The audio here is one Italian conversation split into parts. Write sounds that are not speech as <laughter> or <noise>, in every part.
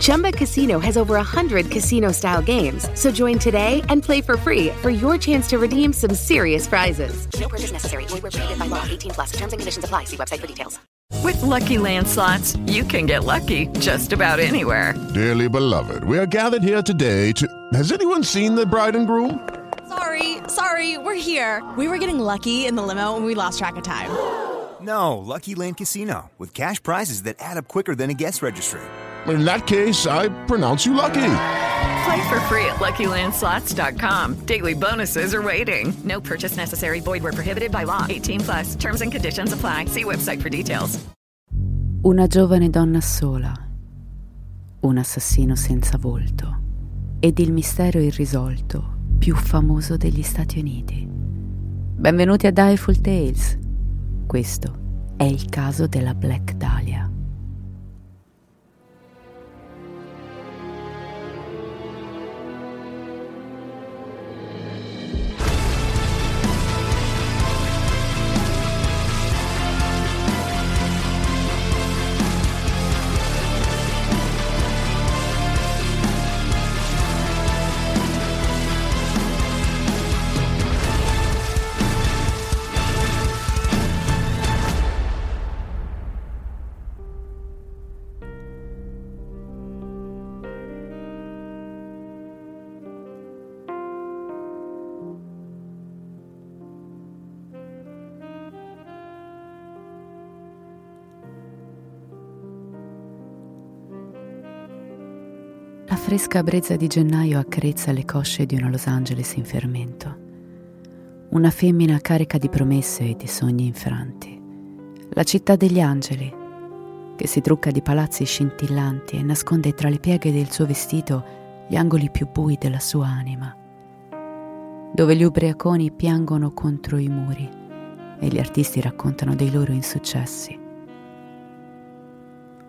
Chumba Casino has over 100 casino style games. So join today and play for free for your chance to redeem some serious prizes. No purchase necessary. Void where prohibited by law. 18 plus. Terms and conditions apply. See website for details. With Lucky Land slots, you can get lucky just about anywhere. Dearly beloved, we are gathered here today to. Has anyone seen the bride and groom? Sorry, sorry, we're here. We were getting lucky in the limo and we lost track of time. <gasps> No, Lucky Land Casino, with cash prizes that add up quicker than a guest registry. In that case, I pronounce you lucky. Play for free at LuckyLandSlots.com. Daily bonuses are waiting. No purchase necessary. Void where prohibited by law. 18 plus. Terms and conditions apply. See website for details. Una giovane donna sola, un assassino senza volto ed il mistero irrisolto più famoso degli Stati Uniti. Benvenuti a Dieful Tales. Questo è il caso della Black Dahlia. Fresca brezza di gennaio accarezza le cosce di una Los Angeles in fermento. Una femmina carica di promesse e di sogni infranti. La città degli angeli, che si trucca di palazzi scintillanti e nasconde tra le pieghe del suo vestito gli angoli più bui della sua anima. Dove gli ubriaconi piangono contro i muri e gli artisti raccontano dei loro insuccessi.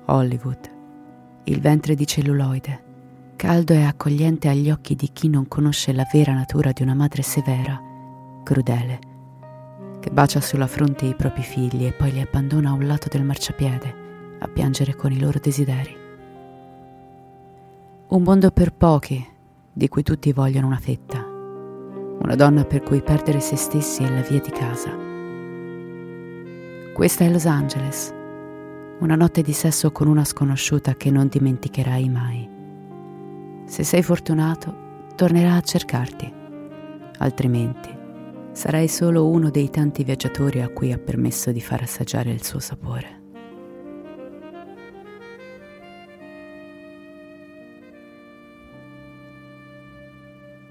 Hollywood, il ventre di celluloide, caldo e accogliente agli occhi di chi non conosce la vera natura di una madre severa, crudele, che bacia sulla fronte i propri figli e poi li abbandona a un lato del marciapiede a piangere con i loro desideri. Un mondo per pochi, di cui tutti vogliono una fetta. Una donna per cui perdere se stessi è la via di casa. Questa è Los Angeles, una notte di sesso con una sconosciuta che non dimenticherai mai. Se sei fortunato, tornerà a cercarti, altrimenti sarai solo uno dei tanti viaggiatori a cui ha permesso di far assaggiare il suo sapore.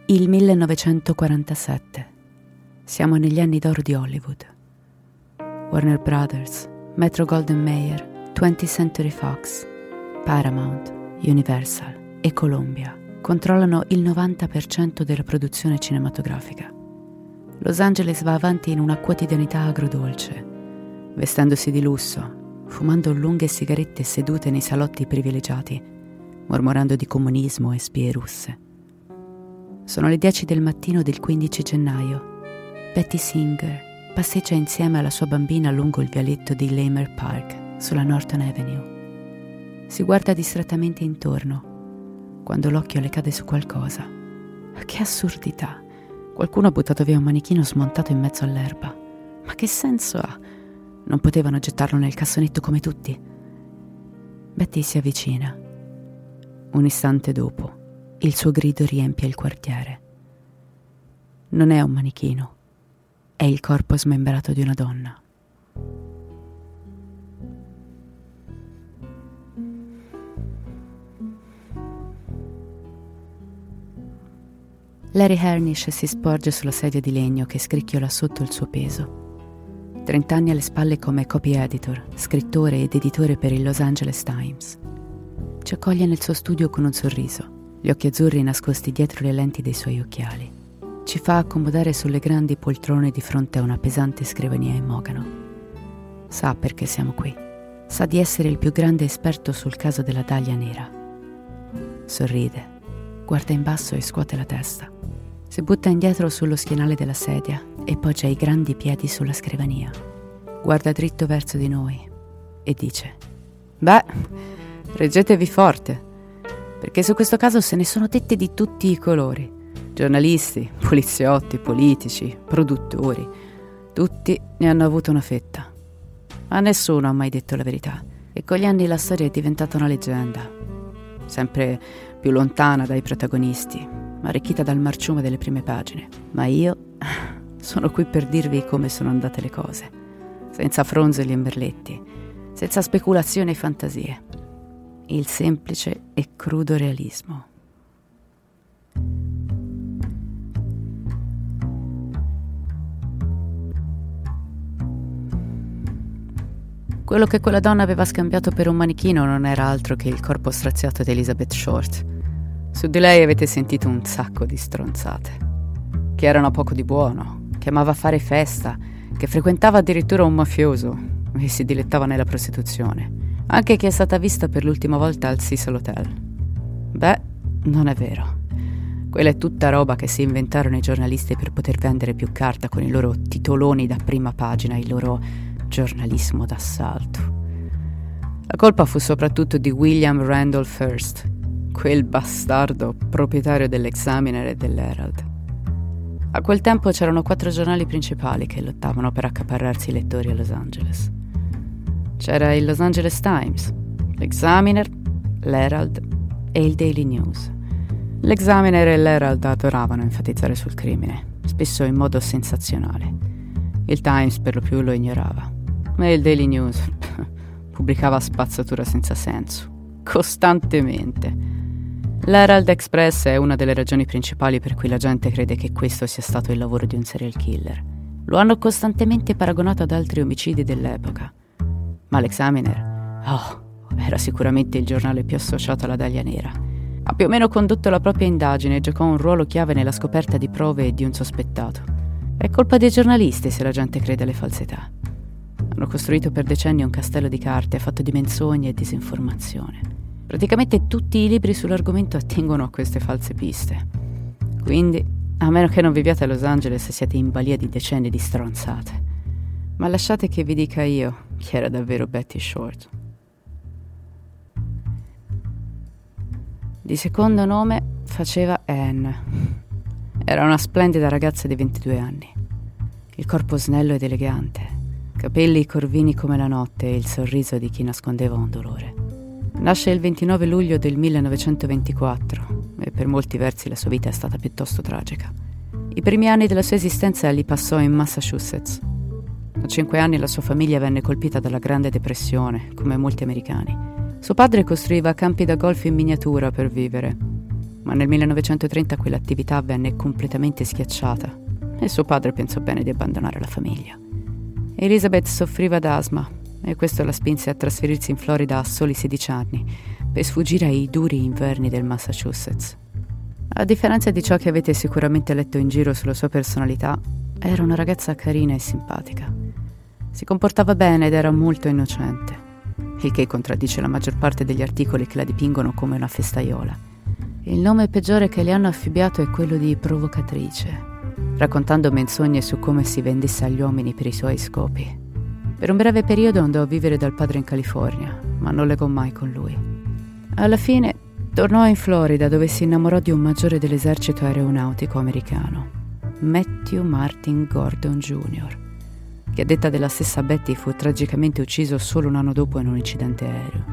Il 1947. Siamo negli anni d'oro di Hollywood. Warner Brothers, Metro Golden Mayer, 20th Century Fox, Paramount, Universal e Columbia controllano il 90% della produzione cinematografica. Los Angeles va avanti in una quotidianità agrodolce, vestendosi di lusso, fumando lunghe sigarette sedute nei salotti privilegiati, mormorando di comunismo e spie russe. Sono le 10 del mattino del 15 gennaio. Betty Singer, passeggia insieme alla sua bambina lungo il vialetto di Lamer Park, sulla Norton Avenue. Si guarda distrattamente intorno, quando l'occhio le cade su qualcosa. Che assurdità! Qualcuno ha buttato via un manichino smontato in mezzo all'erba. Ma che senso ha? Non potevano gettarlo nel cassonetto come tutti. Betty si avvicina. Un istante dopo, il suo grido riempie il quartiere. Non è un manichino, è il corpo smembrato di una donna. Larry Hernish si sporge sulla sedia di legno che scricchiola sotto il suo peso. Trent'anni alle spalle come copy editor, scrittore ed editore per il Los Angeles Times. Ci accoglie nel suo studio con un sorriso, gli occhi azzurri nascosti dietro le lenti dei suoi occhiali. Ci fa accomodare sulle grandi poltrone di fronte a una pesante scrivania in mogano. Sa perché siamo qui. Sa di essere il più grande esperto sul caso della Daglia nera. Sorride, guarda in basso e scuote la testa. Si butta indietro sullo schienale della sedia e poggia i grandi piedi sulla scrivania. Guarda dritto verso di noi e dice: Beh, reggetevi forte, perché su questo caso se ne sono dette di tutti i colori. Giornalisti, poliziotti, politici, produttori, tutti ne hanno avuto una fetta. Ma nessuno ha mai detto la verità. E con gli anni la storia è diventata una leggenda, sempre più lontana dai protagonisti, arricchita dal marciume delle prime pagine. Ma io <laughs> sono qui per dirvi come sono andate le cose, senza fronzoli e merletti, senza speculazioni e fantasie. Il semplice e crudo realismo. Quello che quella donna aveva scambiato per un manichino non era altro che il corpo straziato di Elizabeth Short, su di lei avete sentito un sacco di stronzate. Che erano poco di buono, che amava fare festa, che frequentava addirittura un mafioso e si dilettava nella prostituzione. Anche che è stata vista per l'ultima volta al Cecil Hotel. Beh, non è vero. Quella è tutta roba che si inventarono i giornalisti per poter vendere più carta con i loro titoloni da prima pagina, il loro giornalismo d'assalto. La colpa fu soprattutto di William Randolph Hearst, quel bastardo proprietario dell'Examiner e dell'Herald. A quel tempo c'erano quattro giornali principali che lottavano per accaparrarsi i lettori a Los Angeles. C'era il Los Angeles Times, l'Examiner, l'Herald e il Daily News. L'Examiner e l'Herald adoravano enfatizzare sul crimine, spesso in modo sensazionale. Il Times per lo più lo ignorava, ma il Daily News <laughs> pubblicava spazzatura senza senso, costantemente L'Herald Express è una delle ragioni principali per cui la gente crede che questo sia stato il lavoro di un serial killer. Lo hanno costantemente paragonato ad altri omicidi dell'epoca. Ma l'Examiner, oh, era sicuramente il giornale più associato alla Daglia Nera. Ha più o meno condotto la propria indagine e giocò un ruolo chiave nella scoperta di prove e di un sospettato. È colpa dei giornalisti se la gente crede alle falsità. Hanno costruito per decenni un castello di carte fatto di menzogne e disinformazione. Praticamente tutti i libri sull'argomento attengono a queste false piste. Quindi, a meno che non viviate a Los Angeles, siete in balia di decenni di stronzate. Ma lasciate che vi dica io chi era davvero Betty Short. Di secondo nome faceva Anne. Era una splendida ragazza di 22 anni. Il corpo snello ed elegante, capelli corvini come la notte e il sorriso di chi nascondeva un dolore. Nasce il 29 luglio del 1924 e per molti versi la sua vita è stata piuttosto tragica. I primi anni della sua esistenza li passò in Massachusetts. A cinque anni la sua famiglia venne colpita dalla Grande Depressione, come molti americani. Suo padre costruiva campi da golf in miniatura per vivere, ma nel 1930 quell'attività venne completamente schiacciata e suo padre pensò bene di abbandonare la famiglia. Elizabeth soffriva d'asma e questo la spinse a trasferirsi in Florida a soli 16 anni per sfuggire ai duri inverni del Massachusetts. A differenza di ciò che avete sicuramente letto in giro sulla sua personalità, era una ragazza carina e simpatica. Si comportava bene ed era molto innocente, il che contraddice la maggior parte degli articoli che la dipingono come una festaiola. Il nome peggiore che le hanno affibbiato è quello di provocatrice. raccontando menzogne su come si vendesse agli uomini per i suoi scopi. Per un breve periodo andò a vivere dal padre in California, ma non legò mai con lui. Alla fine tornò in Florida dove si innamorò di un maggiore dell'esercito aeronautico americano, Matthew Martin Gordon Jr., che a detta della stessa Betty fu tragicamente ucciso solo un anno dopo in un incidente aereo.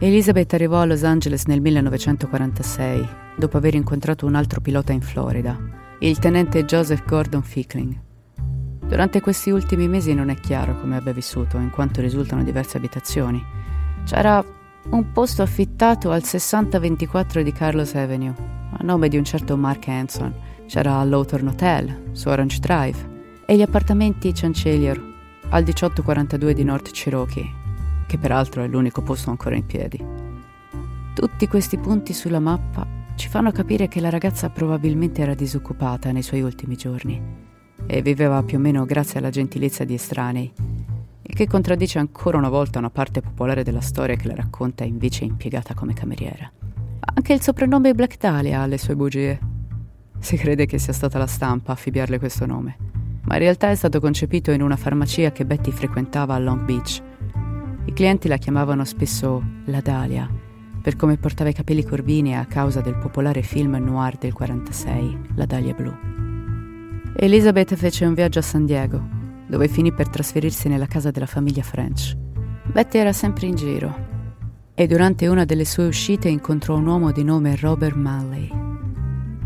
Elizabeth arrivò a Los Angeles nel 1946, dopo aver incontrato un altro pilota in Florida, il tenente Joseph Gordon Fickling. Durante questi ultimi mesi non è chiaro come abbia vissuto, in quanto risultano diverse abitazioni. C'era un posto affittato al 6024 di Carlos Avenue, a nome di un certo Mark Hanson. C'era l'Hawthorne Hotel, su Orange Drive, e gli appartamenti Chancelier, al 1842 di North Cherokee, che peraltro è l'unico posto ancora in piedi. Tutti questi punti sulla mappa ci fanno capire che la ragazza probabilmente era disoccupata nei suoi ultimi giorni e viveva più o meno grazie alla gentilezza di estranei, il che contraddice ancora una volta una parte popolare della storia che la racconta invece impiegata come cameriera. Anche il soprannome Black Dahlia ha le sue bugie. Si crede che sia stata la stampa a affibbiarle questo nome, ma in realtà è stato concepito in una farmacia che Betty frequentava a Long Beach. I clienti la chiamavano spesso la Dahlia, per come portava i capelli corvini a causa del popolare film noir del 46, La Dahlia Blu. Elizabeth fece un viaggio a San Diego, dove finì per trasferirsi nella casa della famiglia French. Betty era sempre in giro e durante una delle sue uscite incontrò un uomo di nome Robert Malley.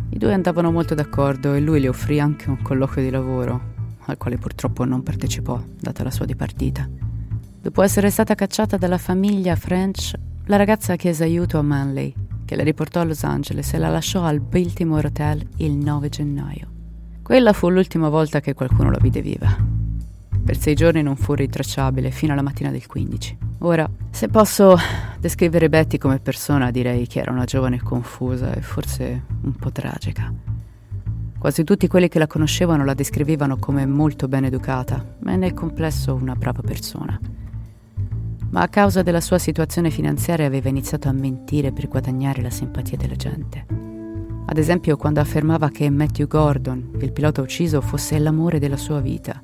I due andavano molto d'accordo e lui le offrì anche un colloquio di lavoro, al quale purtroppo non partecipò, data la sua dipartita. Dopo essere stata cacciata dalla famiglia French, la ragazza chiese aiuto a Manley, che la riportò a Los Angeles e la lasciò al Biltmore Hotel il 9 gennaio. Quella fu l'ultima volta che qualcuno la vide viva. Per sei giorni non fu ritracciabile fino alla mattina del 15. Ora, se posso descrivere Betty come persona, direi che era una giovane confusa e forse un po' tragica. Quasi tutti quelli che la conoscevano la descrivevano come molto ben educata, ma nel complesso una brava persona. Ma a causa della sua situazione finanziaria aveva iniziato a mentire per guadagnare la simpatia della gente. Ad esempio quando affermava che Matthew Gordon, il pilota ucciso, fosse l'amore della sua vita.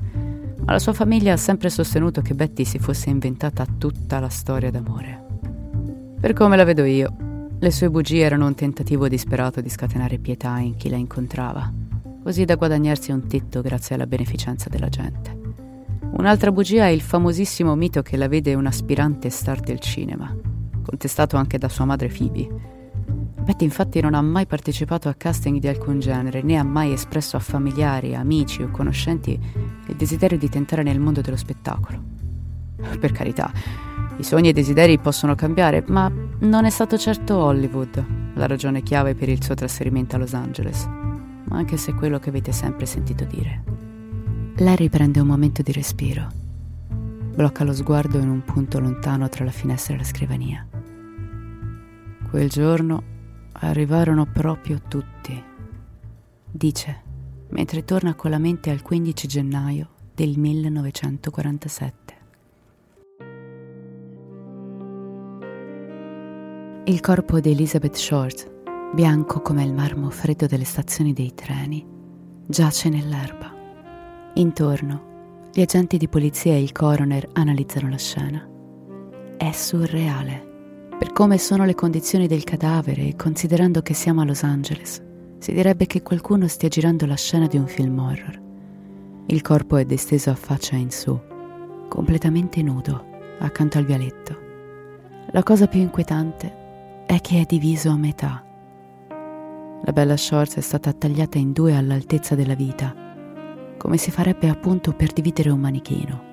Ma la sua famiglia ha sempre sostenuto che Betty si fosse inventata tutta la storia d'amore. Per come la vedo io, le sue bugie erano un tentativo disperato di scatenare pietà in chi la incontrava, così da guadagnarsi un tetto grazie alla beneficenza della gente. Un'altra bugia è il famosissimo mito che la vede un aspirante star del cinema, contestato anche da sua madre Phoebe, Betty infatti non ha mai partecipato a casting di alcun genere, né ha mai espresso a familiari, amici o conoscenti il desiderio di tentare nel mondo dello spettacolo. Per carità, i sogni e i desideri possono cambiare, ma non è stato certo Hollywood la ragione chiave per il suo trasferimento a Los Angeles, anche se è quello che avete sempre sentito dire. Larry prende un momento di respiro, blocca lo sguardo in un punto lontano tra la finestra e la scrivania. Quel giorno Arrivarono proprio tutti, dice, mentre torna con la mente al 15 gennaio del 1947. Il corpo di Elizabeth Short, bianco come il marmo freddo delle stazioni dei treni, giace nell'erba. Intorno, gli agenti di polizia e il coroner analizzano la scena. È surreale. Per come sono le condizioni del cadavere e considerando che siamo a Los Angeles, si direbbe che qualcuno stia girando la scena di un film horror. Il corpo è disteso a faccia in su, completamente nudo, accanto al vialetto. La cosa più inquietante è che è diviso a metà. La bella shorts è stata tagliata in due all'altezza della vita, come si farebbe appunto per dividere un manichino.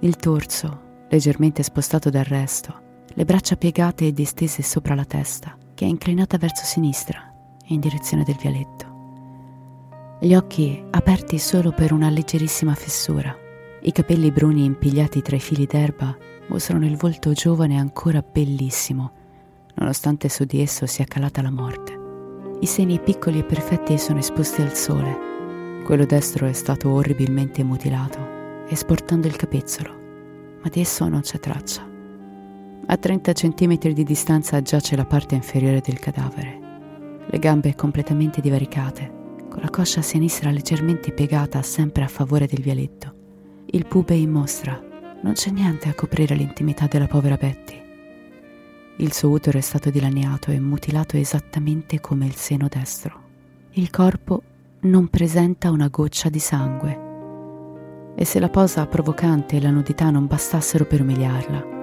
Il torso, leggermente spostato dal resto, le braccia piegate e distese sopra la testa, che è inclinata verso sinistra, in direzione del vialetto. Gli occhi aperti solo per una leggerissima fessura. I capelli bruni impigliati tra i fili d'erba mostrano il volto giovane ancora bellissimo, nonostante su di esso sia calata la morte. I seni piccoli e perfetti sono esposti al sole. Quello destro è stato orribilmente mutilato, esportando il capezzolo, ma di esso non c'è traccia. A 30 cm di distanza giace la parte inferiore del cadavere, le gambe completamente divaricate, con la coscia sinistra leggermente piegata sempre a favore del vialetto. Il pube in mostra. Non c'è niente a coprire l'intimità della povera Betty. Il suo utero è stato dilaniato e mutilato esattamente come il seno destro. Il corpo non presenta una goccia di sangue. E se la posa provocante e la nudità non bastassero per umiliarla,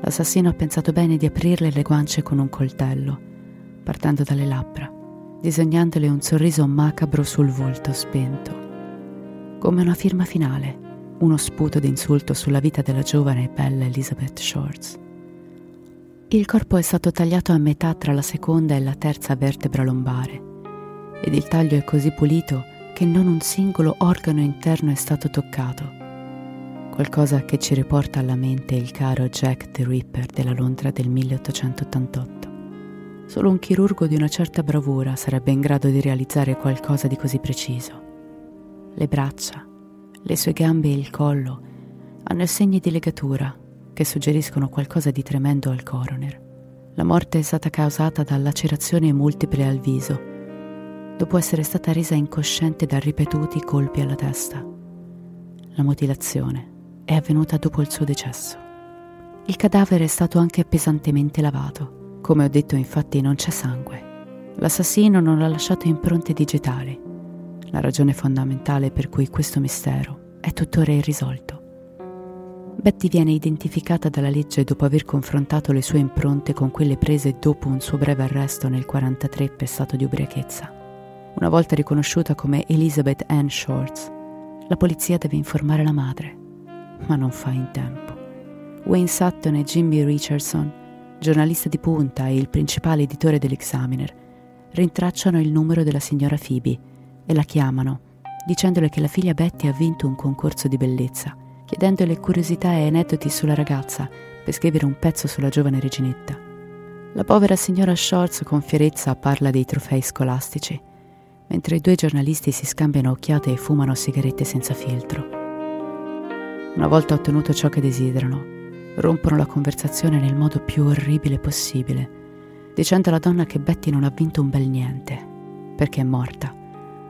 l'assassino ha pensato bene di aprirle le guance con un coltello, partendo dalle labbra, disegnandole un sorriso macabro sul volto spento, come una firma finale, uno sputo d'insulto sulla vita della giovane e bella Elizabeth Shorts. Il corpo è stato tagliato a metà tra la seconda e la terza vertebra lombare ed il taglio è così pulito che non un singolo organo interno è stato toccato. Qualcosa che ci riporta alla mente il caro Jack the Ripper della Londra del 1888. Solo un chirurgo di una certa bravura sarebbe in grado di realizzare qualcosa di così preciso. Le braccia, le sue gambe e il collo hanno segni di legatura che suggeriscono qualcosa di tremendo al coroner. La morte è stata causata da lacerazioni multiple al viso, dopo essere stata resa incosciente da ripetuti colpi alla testa. La mutilazione è avvenuta dopo il suo decesso. Il cadavere è stato anche pesantemente lavato. Come ho detto infatti non c'è sangue. L'assassino non ha lasciato impronte digitali, la ragione fondamentale per cui questo mistero è tuttora irrisolto. Betty viene identificata dalla legge dopo aver confrontato le sue impronte con quelle prese dopo un suo breve arresto nel 1943 per stato di ubriachezza. Una volta riconosciuta come Elizabeth Ann Shorts, la polizia deve informare la madre, ma non fa in tempo. Wayne Sutton e Jimmy Richardson, giornalista di punta e il principale editore dell'Examiner, rintracciano il numero della signora Phoebe e la chiamano, dicendole che la figlia Betty ha vinto un concorso di bellezza chiedendole curiosità e aneddoti sulla ragazza per scrivere un pezzo sulla giovane reginetta. La povera signora Shorts con fierezza parla dei trofei scolastici, mentre i due giornalisti si scambiano occhiate e fumano sigarette senza filtro. Una volta ottenuto ciò che desiderano, rompono la conversazione nel modo più orribile possibile, dicendo alla donna che Betty non ha vinto un bel niente, perché è morta,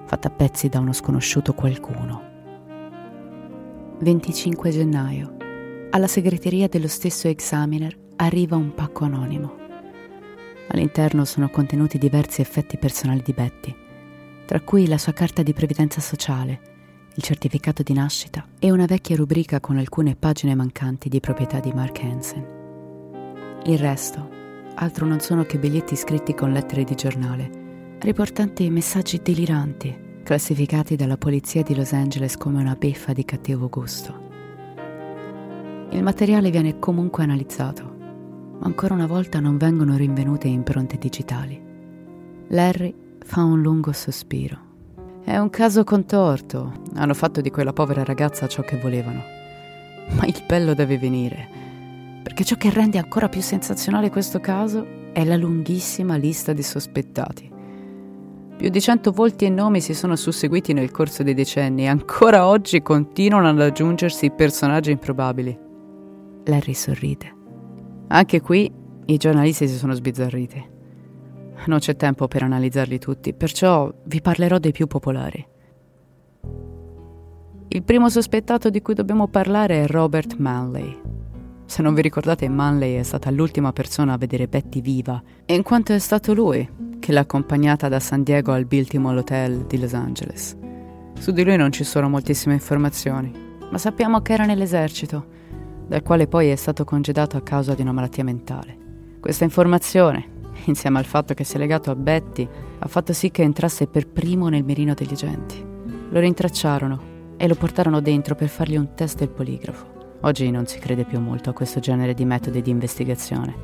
fatta a pezzi da uno sconosciuto qualcuno. 25 gennaio. Alla segreteria dello stesso Examiner arriva un pacco anonimo. All'interno sono contenuti diversi effetti personali di Betty, tra cui la sua carta di previdenza sociale, il certificato di nascita e una vecchia rubrica con alcune pagine mancanti di proprietà di Mark Hansen. Il resto, altro non sono che biglietti scritti con lettere di giornale, riportanti messaggi deliranti classificati dalla polizia di Los Angeles come una beffa di cattivo gusto. Il materiale viene comunque analizzato, ma ancora una volta non vengono rinvenute impronte digitali. Larry fa un lungo sospiro. È un caso contorto. Hanno fatto di quella povera ragazza ciò che volevano. Ma il bello deve venire. Perché ciò che rende ancora più sensazionale questo caso è la lunghissima lista di sospettati. Più di cento volti e nomi si sono susseguiti nel corso dei decenni e ancora oggi continuano ad aggiungersi personaggi improbabili. Larry sorride. Anche qui i giornalisti si sono sbizzarriti. Non c'è tempo per analizzarli tutti, perciò vi parlerò dei più popolari. Il primo sospettato di cui dobbiamo parlare è Robert Manley. Se non vi ricordate, Manley è stata l'ultima persona a vedere Betty viva, in quanto è stato lui che l'ha accompagnata da San Diego al Biltmore Hotel di Los Angeles. Su di lui non ci sono moltissime informazioni, ma sappiamo che era nell'esercito, dal quale poi è stato congedato a causa di una malattia mentale. Questa informazione, insieme al fatto che sia legato a Betty, ha fatto sì che entrasse per primo nel mirino degli agenti. Lo rintracciarono e lo portarono dentro per fargli un test del poligrafo. Oggi non si crede più molto a questo genere di metodi di investigazione.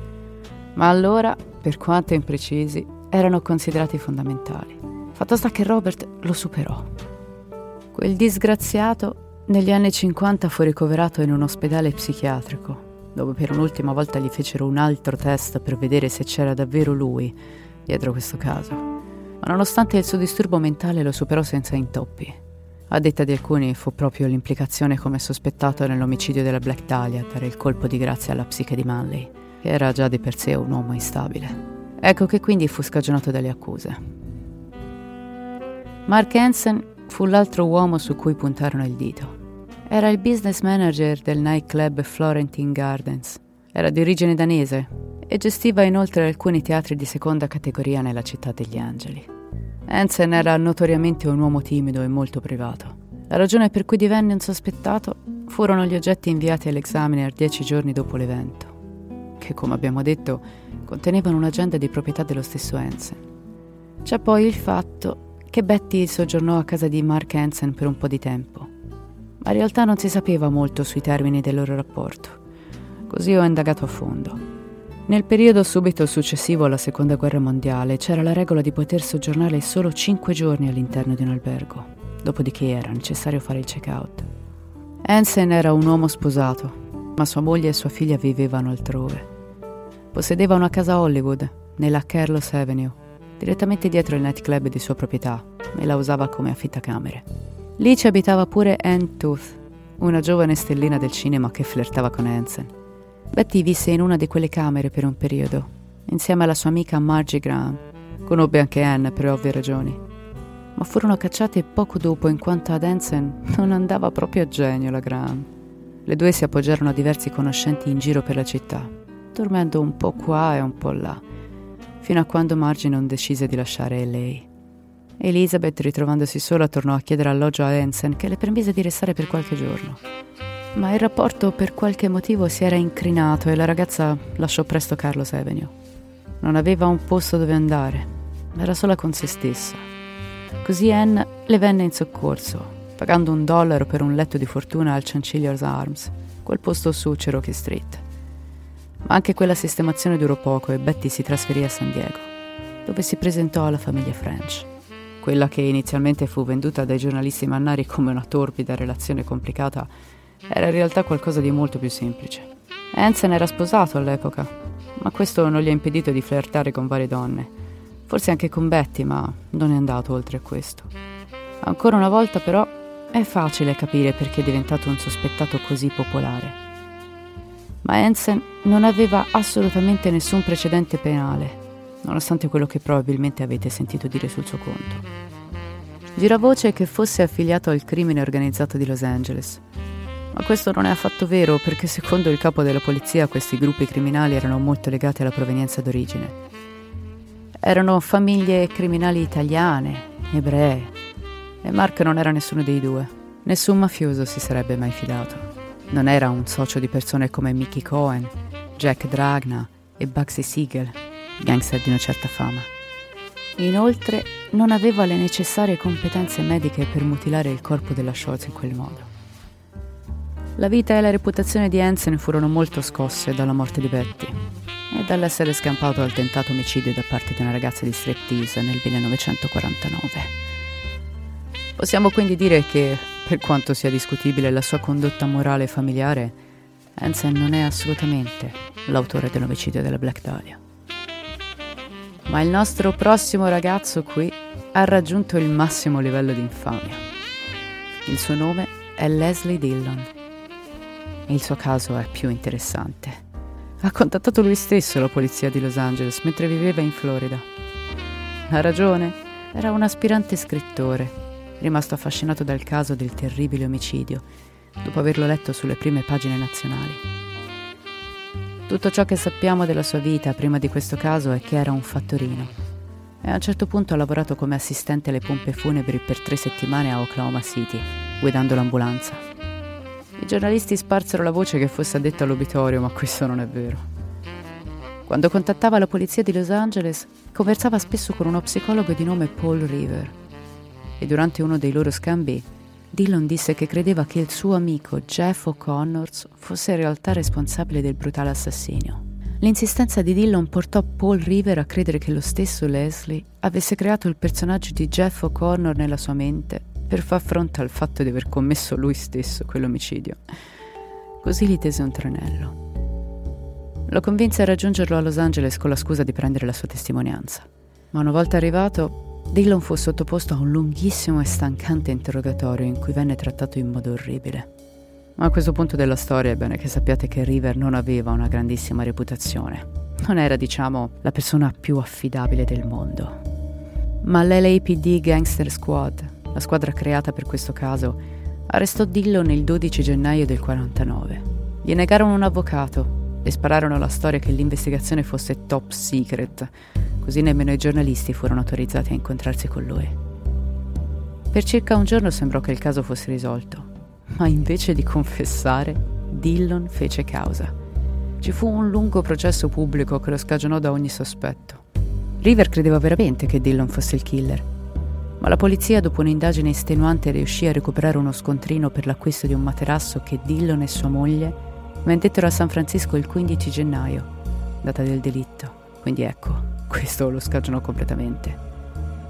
Ma allora, per quanto imprecisi, erano considerati fondamentali. Fatto sta che Robert lo superò. Quel disgraziato negli anni 50 fu ricoverato in un ospedale psichiatrico, dove per un'ultima volta gli fecero un altro test per vedere se c'era davvero lui dietro questo caso. Ma nonostante il suo disturbo mentale lo superò senza intoppi. A detta di alcuni fu proprio l'implicazione come sospettato nell'omicidio della Black Dahlia dare il colpo di grazia alla psiche di Manley, che era già di per sé un uomo instabile. Ecco che quindi fu scagionato dalle accuse. Mark Hansen fu l'altro uomo su cui puntarono il dito. Era il business manager del nightclub Florentine Gardens. Era di origine danese e gestiva inoltre alcuni teatri di seconda categoria nella città degli angeli. Hansen era notoriamente un uomo timido e molto privato. La ragione per cui divenne un sospettato furono gli oggetti inviati all'examiner dieci giorni dopo l'evento, che come abbiamo detto contenevano un'agenda di proprietà dello stesso Hansen. C'è poi il fatto che Betty soggiornò a casa di Mark Hansen per un po' di tempo, ma in realtà non si sapeva molto sui termini del loro rapporto, così ho indagato a fondo. Nel periodo subito successivo alla Seconda Guerra Mondiale c'era la regola di poter soggiornare solo cinque giorni all'interno di un albergo, dopodiché era necessario fare il check-out. Hansen era un uomo sposato, ma sua moglie e sua figlia vivevano altrove. Possedeva una casa a Hollywood, nella Carlos Avenue, direttamente dietro il nightclub di sua proprietà, e la usava come affittacamere. Lì ci abitava pure Anne Tooth, una giovane stellina del cinema che flirtava con Hansen. Betty visse in una di quelle camere per un periodo, insieme alla sua amica Margie Graham. Conobbe anche Anne per ovvie ragioni. Ma furono cacciate poco dopo in quanto ad Hansen non andava proprio a genio la Graham. Le due si appoggiarono a diversi conoscenti in giro per la città, dormendo un po' qua e un po' là, fino a quando Margie non decise di lasciare lei. Elizabeth, ritrovandosi sola, tornò a chiedere alloggio a Hansen che le permise di restare per qualche giorno. Ma il rapporto per qualche motivo si era incrinato e la ragazza lasciò presto Carlos Avenue. Non aveva un posto dove andare, era sola con se stessa. Così Anne le venne in soccorso, pagando un dollaro per un letto di fortuna al Chancellor's Arms, quel posto su Cherokee Street. Ma anche quella sistemazione durò poco e Betty si trasferì a San Diego, dove si presentò alla famiglia French. Quella che inizialmente fu venduta dai giornalisti mannari come una torbida relazione complicata era in realtà qualcosa di molto più semplice. Hansen era sposato all'epoca, ma questo non gli ha impedito di flirtare con varie donne. Forse anche con Betty, ma non è andato oltre a questo. Ancora una volta però è facile capire perché è diventato un sospettato così popolare. Ma Hansen non aveva assolutamente nessun precedente penale nonostante quello che probabilmente avete sentito dire sul suo conto. Gira voce che fosse affiliato al crimine organizzato di Los Angeles. Ma questo non è affatto vero perché secondo il capo della polizia questi gruppi criminali erano molto legati alla provenienza d'origine. Erano famiglie criminali italiane, ebree, e Mark non era nessuno dei due. Nessun mafioso si sarebbe mai fidato. Non era un socio di persone come Mickey Cohen, Jack Dragna e Bugsy Siegel, gangster di una certa fama. Inoltre non aveva le necessarie competenze mediche per mutilare il corpo della Scholz in quel modo. La vita e la reputazione di Hansen furono molto scosse dalla morte di Betty e dall'essere scampato al tentato omicidio da parte di una ragazza di striptease nel 1949. Possiamo quindi dire che, per quanto sia discutibile la sua condotta morale e familiare, Hansen non è assolutamente l'autore dell'omicidio della Black Dahlia. Ma il nostro prossimo ragazzo qui ha raggiunto il massimo livello di infamia. Il suo nome è Leslie Dillon. Il suo caso è più interessante. Ha contattato lui stesso la polizia di Los Angeles mentre viveva in Florida. La ragione? Era un aspirante scrittore, rimasto affascinato dal caso del terribile omicidio, dopo averlo letto sulle prime pagine nazionali. Tutto ciò che sappiamo della sua vita prima di questo caso è che era un fattorino e a un certo punto ha lavorato come assistente alle pompe funebri per tre settimane a Oklahoma City, guidando l'ambulanza. I giornalisti sparsero la voce che fosse addetto all'obitorio, ma questo non è vero. Quando contattava la polizia di Los Angeles, conversava spesso con uno psicologo di nome Paul River e durante uno dei loro scambi Dillon disse che credeva che il suo amico Jeff O'Connors fosse in realtà responsabile del brutale assassinio. L'insistenza di Dillon portò Paul River a credere che lo stesso Leslie avesse creato il personaggio di Jeff O'Connor nella sua mente per far fronte al fatto di aver commesso lui stesso quell'omicidio. Così gli tese un tranello. Lo convinse a raggiungerlo a Los Angeles con la scusa di prendere la sua testimonianza. Ma una volta arrivato, Dillon fu sottoposto a un lunghissimo e stancante interrogatorio in cui venne trattato in modo orribile. Ma a questo punto della storia è bene che sappiate che River non aveva una grandissima reputazione. Non era, diciamo, la persona più affidabile del mondo. Ma l'LAPD Gangster Squad, la squadra creata per questo caso, arrestò Dillon il 12 gennaio del 49. Gli negarono un avvocato e spararono la storia che l'investigazione fosse top secret, così nemmeno i giornalisti furono autorizzati a incontrarsi con lui. Per circa un giorno sembrò che il caso fosse risolto, ma invece di confessare, Dillon fece causa. Ci fu un lungo processo pubblico che lo scagionò da ogni sospetto. River credeva veramente che Dillon fosse il killer, ma la polizia dopo un'indagine estenuante riuscì a recuperare uno scontrino per l'acquisto di un materasso che Dillon e sua moglie vendettero a San Francisco il 15 gennaio, data del delitto. Quindi ecco, <laughs> questo lo scagionò completamente.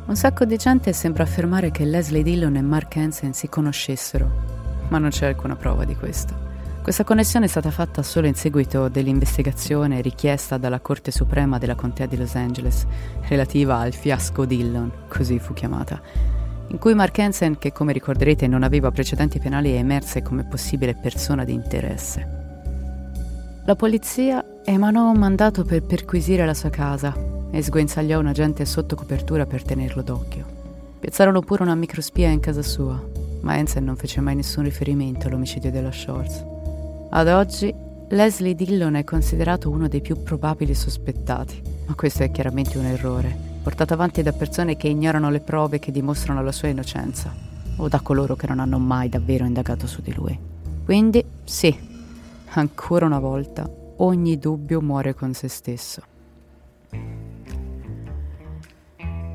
Un sacco di gente sembra affermare che Leslie Dillon e Mark Hansen si conoscessero, ma non c'è alcuna prova di questo. Questa connessione è stata fatta solo in seguito dell'investigazione richiesta dalla Corte Suprema della Contea di Los Angeles relativa al fiasco Dillon, così fu chiamata, in cui Mark Hansen, che come ricorderete non aveva precedenti penali, è emerse come possibile persona di interesse. La polizia emanò un mandato per perquisire la sua casa e sguinzagliò un agente sotto copertura per tenerlo d'occhio. Piazzarono pure una microspia in casa sua, ma Hansen non fece mai nessun riferimento all'omicidio della Shores. Ad oggi Leslie Dillon è considerato uno dei più probabili sospettati, ma questo è chiaramente un errore, portato avanti da persone che ignorano le prove che dimostrano la sua innocenza, o da coloro che non hanno mai davvero indagato su di lui. Quindi, sì, ancora una volta, ogni dubbio muore con se stesso.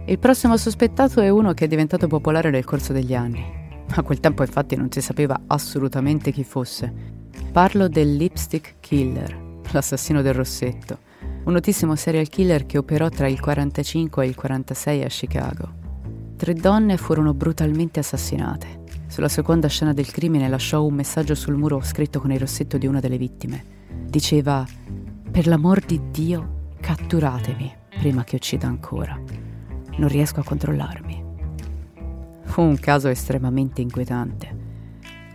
Il prossimo sospettato è uno che è diventato popolare nel corso degli anni. A quel tempo infatti non si sapeva assolutamente chi fosse. Parlo del Lipstick Killer, l'assassino del rossetto, un notissimo serial killer che operò tra il 45 e il 46 a Chicago. Tre donne furono brutalmente assassinate. Sulla seconda scena del crimine lasciò un messaggio sul muro scritto con il rossetto di una delle vittime. Diceva: Per l'amor di Dio, catturatemi prima che uccida ancora non riesco a controllarmi. Fu un caso estremamente inquietante,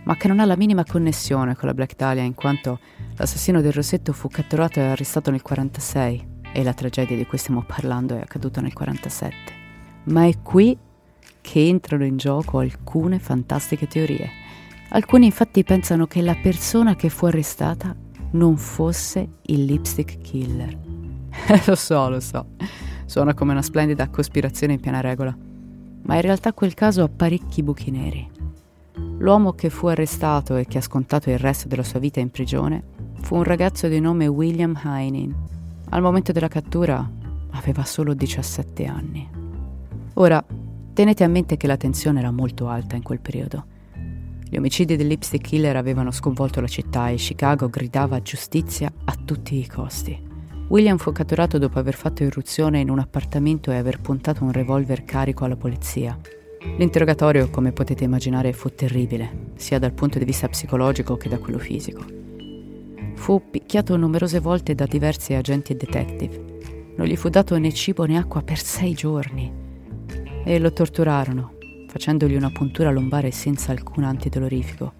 ma che non ha la minima connessione con la Black Dahlia in quanto l'assassino del Rossetto fu catturato e arrestato nel 1946 e la tragedia di cui stiamo parlando è accaduta nel 1947. Ma è qui che entrano in gioco alcune fantastiche teorie. Alcuni infatti pensano che la persona che fu arrestata non fosse il lipstick killer. <laughs> lo so, lo so. Suona come una splendida cospirazione in piena regola. Ma in realtà quel caso ha parecchi buchi neri. L'uomo che fu arrestato e che ha scontato il resto della sua vita in prigione fu un ragazzo di nome William Heinin. Al momento della cattura aveva solo 17 anni. Ora, tenete a mente che la tensione era molto alta in quel periodo. Gli omicidi del lipstick killer avevano sconvolto la città e Chicago gridava giustizia a tutti i costi. William fu catturato dopo aver fatto irruzione in un appartamento e aver puntato un revolver carico alla polizia. L'interrogatorio, come potete immaginare, fu terribile, sia dal punto di vista psicologico che da quello fisico. Fu picchiato numerose volte da diversi agenti e detective. Non gli fu dato né cibo né acqua per sei giorni. E lo torturarono, facendogli una puntura lombare senza alcun antidolorifico.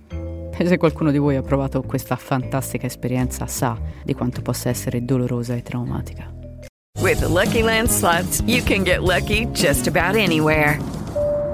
E se qualcuno di voi ha provato questa fantastica esperienza sa di quanto possa essere dolorosa e traumatica. With the Lucky Land slots, you can get lucky just about anywhere.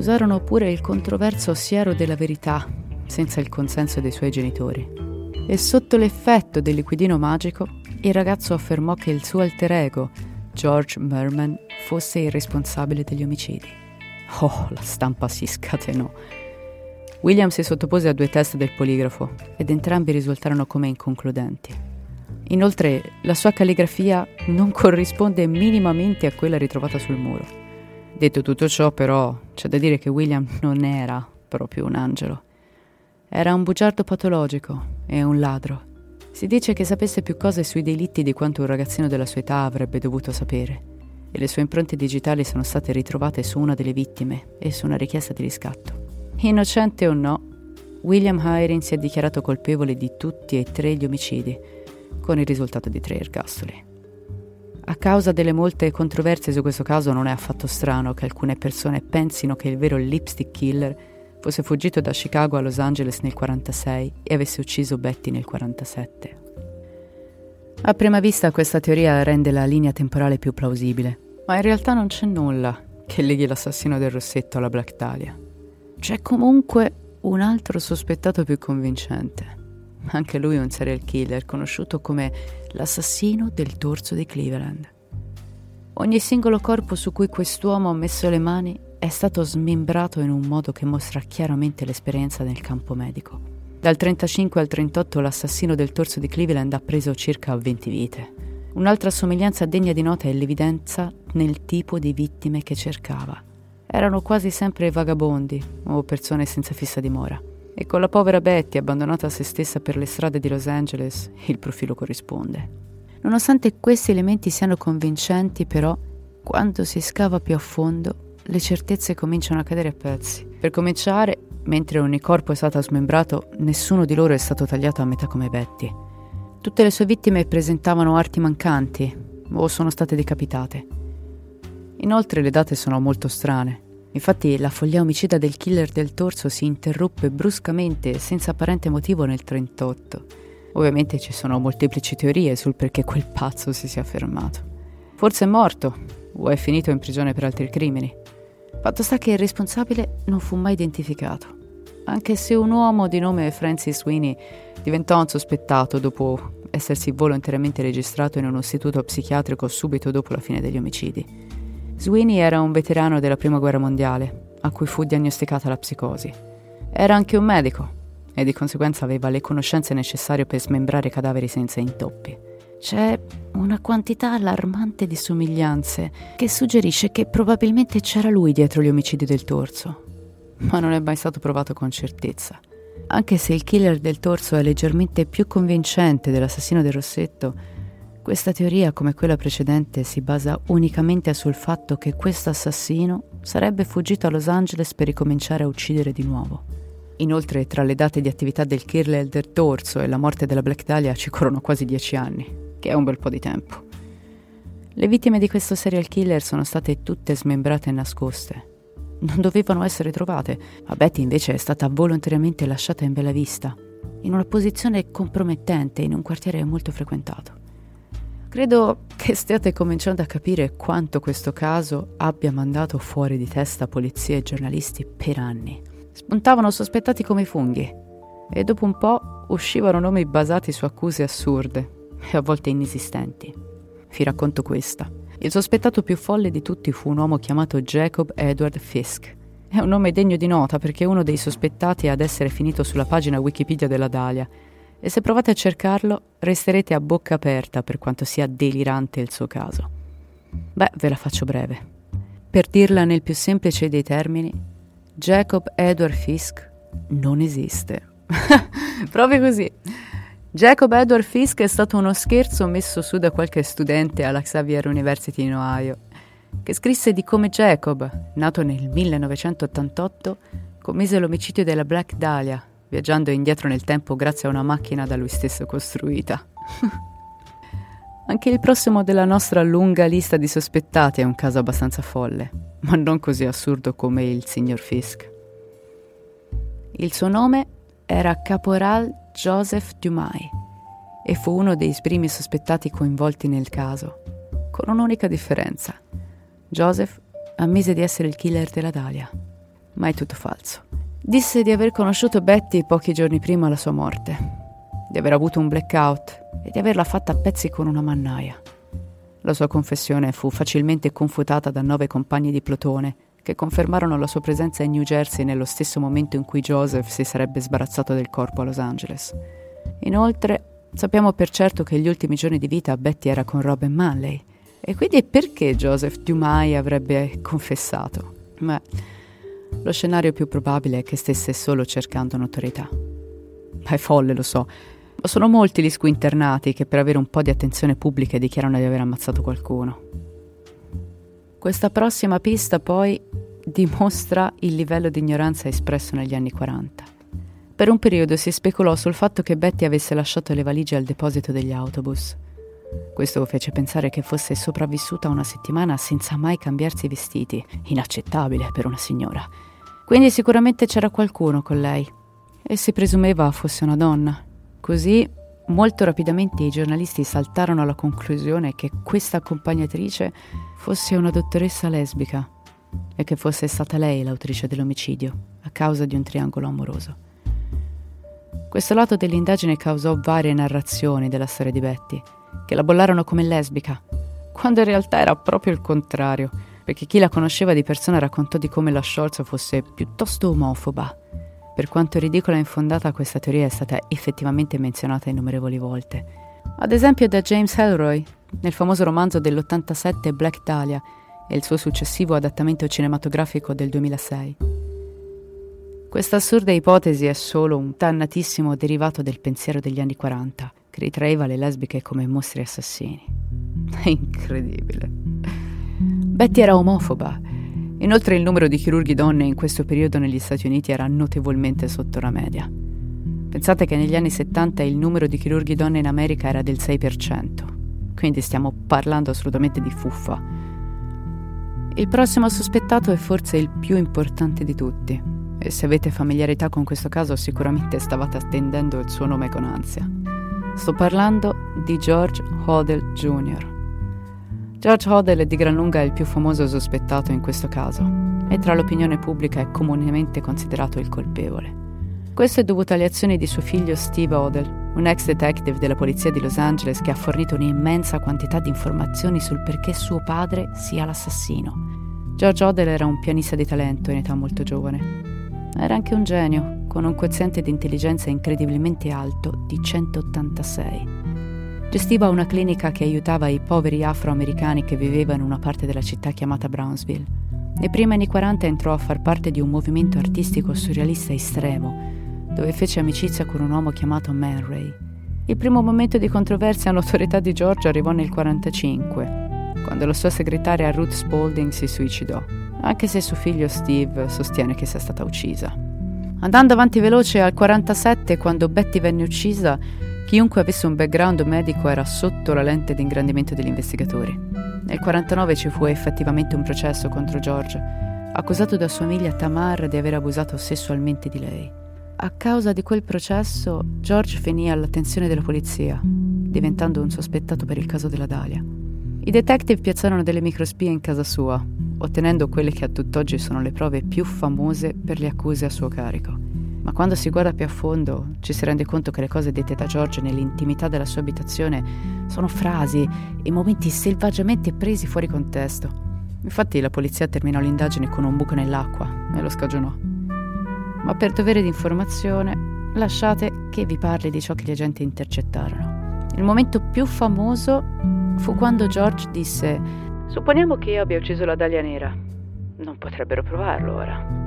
Usarono pure il controverso siero della verità, senza il consenso dei suoi genitori. E sotto l'effetto del liquidino magico, il ragazzo affermò che il suo alter ego, George Merman, fosse il responsabile degli omicidi. Oh, la stampa si scatenò. William si sottopose a due test del poligrafo ed entrambi risultarono come inconcludenti. Inoltre, la sua calligrafia non corrisponde minimamente a quella ritrovata sul muro. Detto tutto ciò, però, c'è da dire che William non era proprio un angelo. Era un bugiardo patologico e un ladro. Si dice che sapesse più cose sui delitti di quanto un ragazzino della sua età avrebbe dovuto sapere, e le sue impronte digitali sono state ritrovate su una delle vittime e su una richiesta di riscatto. Innocente o no, William Hiring si è dichiarato colpevole di tutti e tre gli omicidi, con il risultato di tre ergastoli. A causa delle molte controversie su questo caso non è affatto strano che alcune persone pensino che il vero lipstick killer fosse fuggito da Chicago a Los Angeles nel 1946 e avesse ucciso Betty nel 1947. A prima vista questa teoria rende la linea temporale più plausibile, ma in realtà non c'è nulla che leghi l'assassino del rossetto alla Black Dahlia. C'è comunque un altro sospettato più convincente. Anche lui è un serial killer conosciuto come l'assassino del torso di Cleveland. Ogni singolo corpo su cui quest'uomo ha messo le mani è stato smembrato in un modo che mostra chiaramente l'esperienza nel campo medico. Dal 35 al 38 l'assassino del torso di Cleveland ha preso circa 20 vite. Un'altra somiglianza degna di nota è l'evidenza nel tipo di vittime che cercava erano quasi sempre vagabondi o persone senza fissa dimora. E con la povera Betty abbandonata a se stessa per le strade di Los Angeles, il profilo corrisponde. Nonostante questi elementi siano convincenti, però, quando si scava più a fondo, le certezze cominciano a cadere a pezzi. Per cominciare, mentre ogni corpo è stato smembrato, nessuno di loro è stato tagliato a metà come Betty. Tutte le sue vittime presentavano arti mancanti o sono state decapitate. Inoltre le date sono molto strane. Infatti la follia omicida del killer del torso si interruppe bruscamente senza apparente motivo nel 1938. Ovviamente ci sono molteplici teorie sul perché quel pazzo si sia fermato. Forse è morto o è finito in prigione per altri crimini. Fatto sta che il responsabile non fu mai identificato, anche se un uomo di nome Francis Sweeney diventò un sospettato dopo essersi volontariamente registrato in un istituto psichiatrico subito dopo la fine degli omicidi. Sweeney era un veterano della Prima Guerra Mondiale, a cui fu diagnosticata la psicosi. Era anche un medico e di conseguenza aveva le conoscenze necessarie per smembrare cadaveri senza intoppi. C'è una quantità allarmante di somiglianze che suggerisce che probabilmente c'era lui dietro gli omicidi del torso, ma non è mai stato provato con certezza. Anche se il killer del torso è leggermente più convincente dell'assassino del rossetto, questa teoria, come quella precedente, si basa unicamente sul fatto che questo assassino sarebbe fuggito a Los Angeles per ricominciare a uccidere di nuovo. Inoltre, tra le date di attività del killer del torso e la morte della Black Dahlia ci corrono quasi dieci anni, che è un bel po' di tempo. Le vittime di questo serial killer sono state tutte smembrate e nascoste. Non dovevano essere trovate, ma Betty invece è stata volontariamente lasciata in bella vista, in una posizione compromettente in un quartiere molto frequentato. Credo che stiate cominciando a capire quanto questo caso abbia mandato fuori di testa polizia e giornalisti per anni. Spuntavano sospettati come funghi e dopo un po' uscivano nomi basati su accuse assurde e a volte inesistenti. Vi racconto questa. Il sospettato più folle di tutti fu un uomo chiamato Jacob Edward Fisk. È un nome degno di nota perché è uno dei sospettati ad essere finito sulla pagina Wikipedia della Dalia e se provate a cercarlo resterete a bocca aperta per quanto sia delirante il suo caso. Beh, ve la faccio breve. Per dirla nel più semplice dei termini, Jacob Edward Fisk non esiste. <laughs> Proprio così. Jacob Edward Fisk è stato uno scherzo messo su da qualche studente alla Xavier University in Ohio, che scrisse di come Jacob, nato nel 1988, commise l'omicidio della Black Dahlia, viaggiando indietro nel tempo grazie a una macchina da lui stesso costruita. <laughs> Anche il prossimo della nostra lunga lista di sospettati è un caso abbastanza folle, ma non così assurdo come il signor Fisk. Il suo nome era Caporal Joseph Dumai e fu uno dei primi sospettati coinvolti nel caso, con un'unica differenza. Joseph ammise di essere il killer della Dalia, ma è tutto falso. Disse di aver conosciuto Betty pochi giorni prima della sua morte, di aver avuto un blackout e di averla fatta a pezzi con una mannaia. La sua confessione fu facilmente confutata da nove compagni di plotone che confermarono la sua presenza in New Jersey nello stesso momento in cui Joseph si sarebbe sbarazzato del corpo a Los Angeles. Inoltre, sappiamo per certo che gli ultimi giorni di vita Betty era con Robin Manley. E quindi perché Joseph Dumai avrebbe confessato? Beh, lo scenario più probabile è che stesse solo cercando notorietà. È folle, lo so, ma sono molti gli squinternati che per avere un po' di attenzione pubblica dichiarano di aver ammazzato qualcuno. Questa prossima pista poi dimostra il livello di ignoranza espresso negli anni 40. Per un periodo si speculò sul fatto che Betty avesse lasciato le valigie al deposito degli autobus. Questo fece pensare che fosse sopravvissuta una settimana senza mai cambiarsi i vestiti, inaccettabile per una signora. Quindi sicuramente c'era qualcuno con lei e si presumeva fosse una donna. Così molto rapidamente i giornalisti saltarono alla conclusione che questa accompagnatrice fosse una dottoressa lesbica e che fosse stata lei l'autrice dell'omicidio a causa di un triangolo amoroso. Questo lato dell'indagine causò varie narrazioni della storia di Betty, che la bollarono come lesbica, quando in realtà era proprio il contrario, perché chi la conosceva di persona raccontò di come la Scholz fosse piuttosto omofoba. Per quanto ridicola e infondata, questa teoria è stata effettivamente menzionata innumerevoli volte. Ad esempio da James Ellroy, nel famoso romanzo dell'87 Black Dahlia e il suo successivo adattamento cinematografico del 2006. Questa assurda ipotesi è solo un dannatissimo derivato del pensiero degli anni 40, che ritraeva le lesbiche come mostri assassini. È <laughs> incredibile. Betty era omofoba. Inoltre il numero di chirurghi donne in questo periodo negli Stati Uniti era notevolmente sotto la media. Pensate che negli anni 70 il numero di chirurghi donne in America era del 6%, quindi stiamo parlando assolutamente di fuffa. Il prossimo sospettato è forse il più importante di tutti, e se avete familiarità con questo caso sicuramente stavate attendendo il suo nome con ansia. Sto parlando di George Hodel Jr. George Hodel è di gran lunga il più famoso sospettato in questo caso e tra l'opinione pubblica è comunemente considerato il colpevole. Questo è dovuto alle azioni di suo figlio Steve Hodel, un ex detective della polizia di Los Angeles che ha fornito un'immensa quantità di informazioni sul perché suo padre sia l'assassino. George Hodel era un pianista di talento in età molto giovane. Era anche un genio, con un quoziente di intelligenza incredibilmente alto di 186. Gestiva una clinica che aiutava i poveri afroamericani che vivevano in una parte della città chiamata Brownsville. Nei primi anni 40 entrò a far parte di un movimento artistico surrealista estremo, dove fece amicizia con un uomo chiamato Man Ray. Il primo momento di controversia a notorietà di George arrivò nel 1945, quando la sua segretaria Ruth Spalding si suicidò, anche se suo figlio Steve sostiene che sia stata uccisa. Andando avanti veloce al 47, quando Betty venne uccisa, Chiunque avesse un background medico era sotto la lente di ingrandimento degli investigatori. Nel 49 ci fu effettivamente un processo contro George, accusato da sua figlia Tamar di aver abusato sessualmente di lei. A causa di quel processo, George finì all'attenzione della polizia, diventando un sospettato per il caso della Dalia. I detective piazzarono delle microspie in casa sua, ottenendo quelle che a tutt'oggi sono le prove più famose per le accuse a suo carico ma quando si guarda più a fondo ci si rende conto che le cose dette da George nell'intimità della sua abitazione sono frasi e momenti selvaggiamente presi fuori contesto. Infatti la polizia terminò l'indagine con un buco nell'acqua e lo scagionò. Ma per dovere di informazione lasciate che vi parli di ciò che gli agenti intercettarono. Il momento più famoso fu quando George disse Supponiamo che io abbia ucciso la Dalia Nera. Non potrebbero provarlo ora